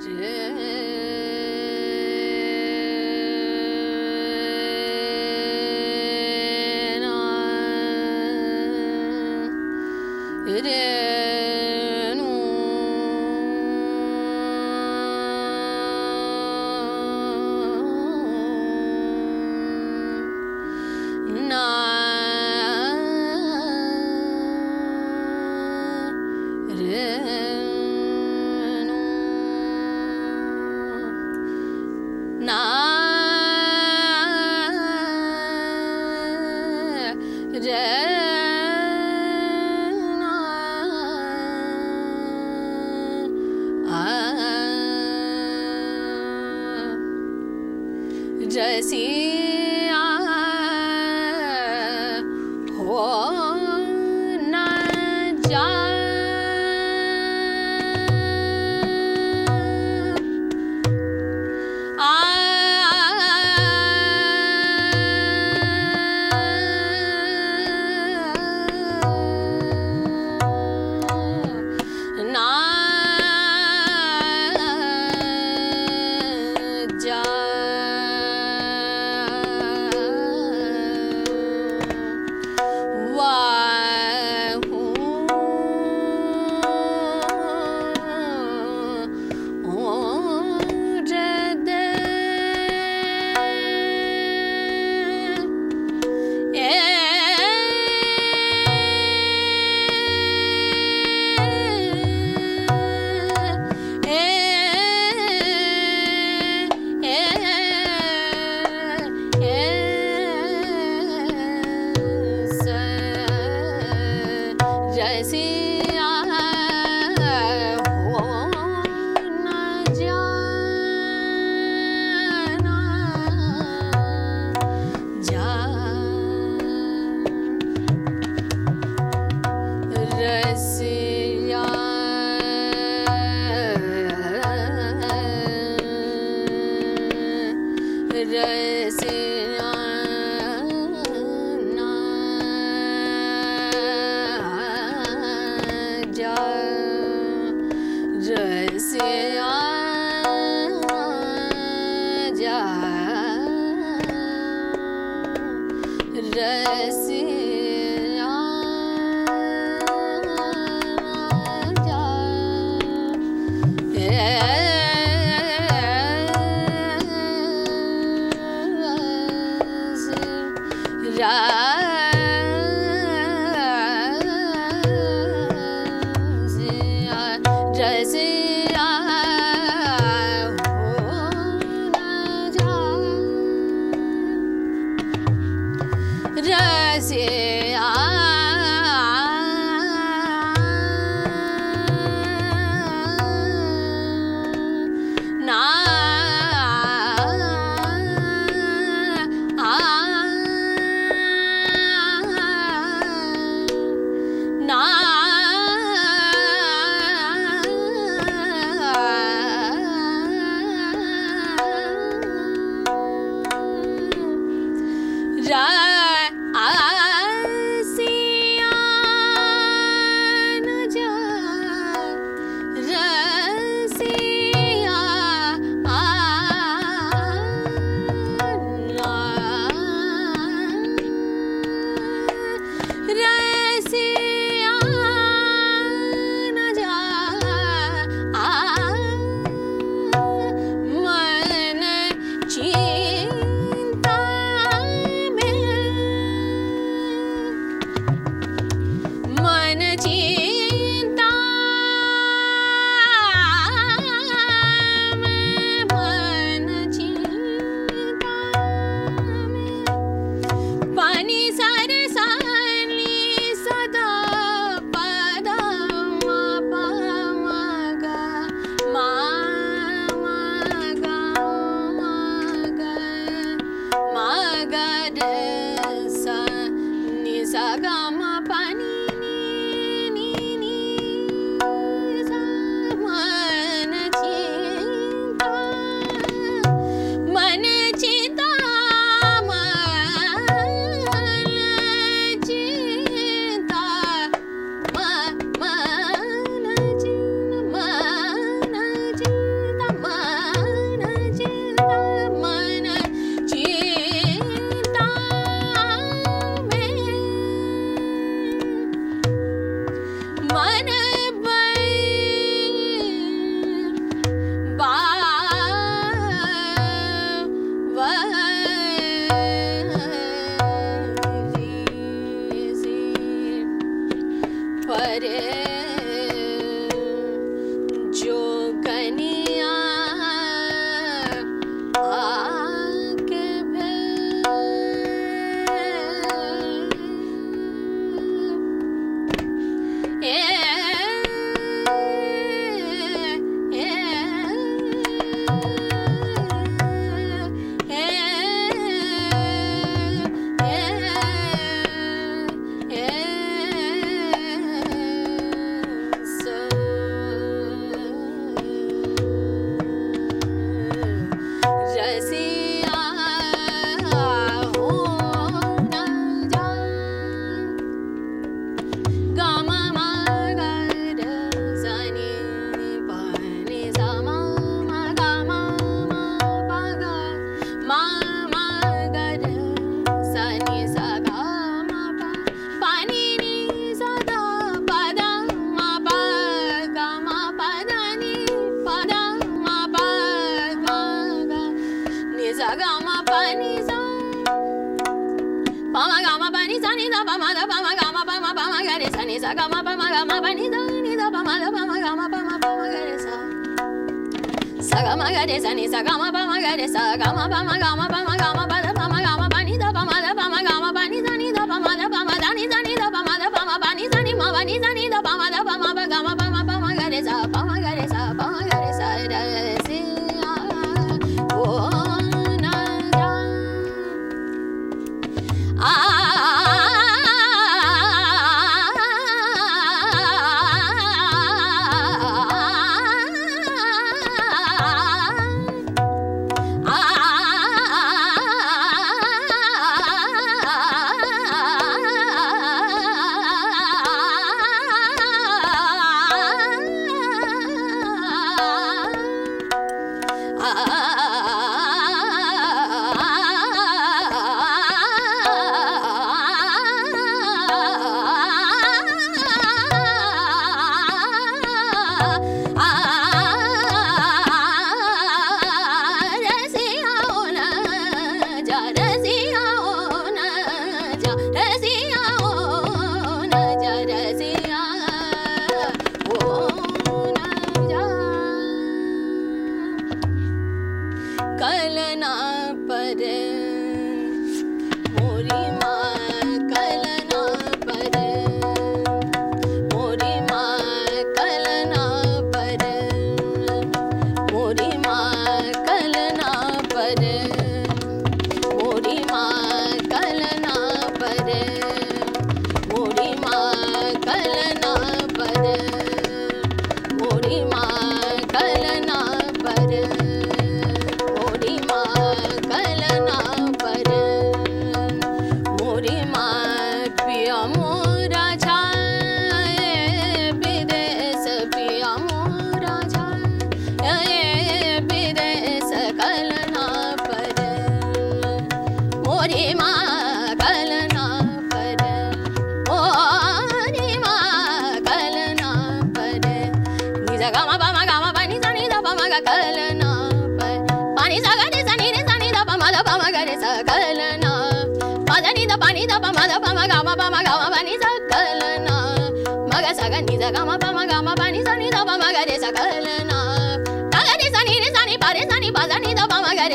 Yeah. just you. decir. merece. Sagama Gadesa, Nisagama Pamagadesa, Gama Pamagama Pamaga.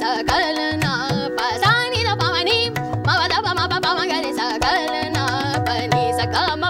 Sakalana, pasani da pamani, mawada pama pama gari sakalana, pani sakama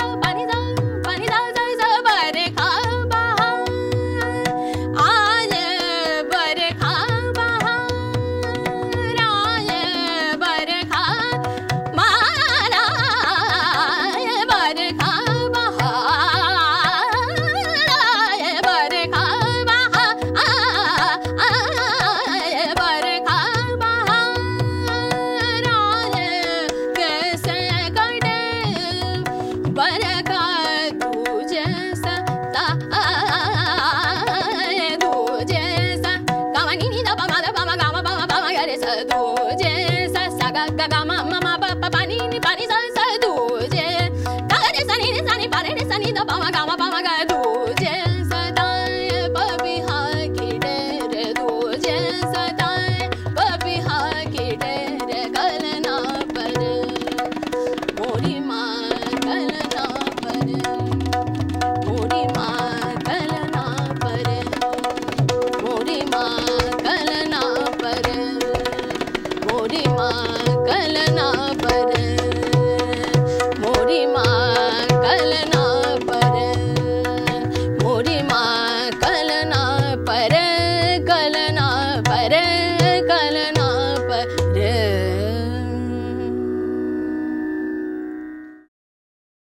你的宝马。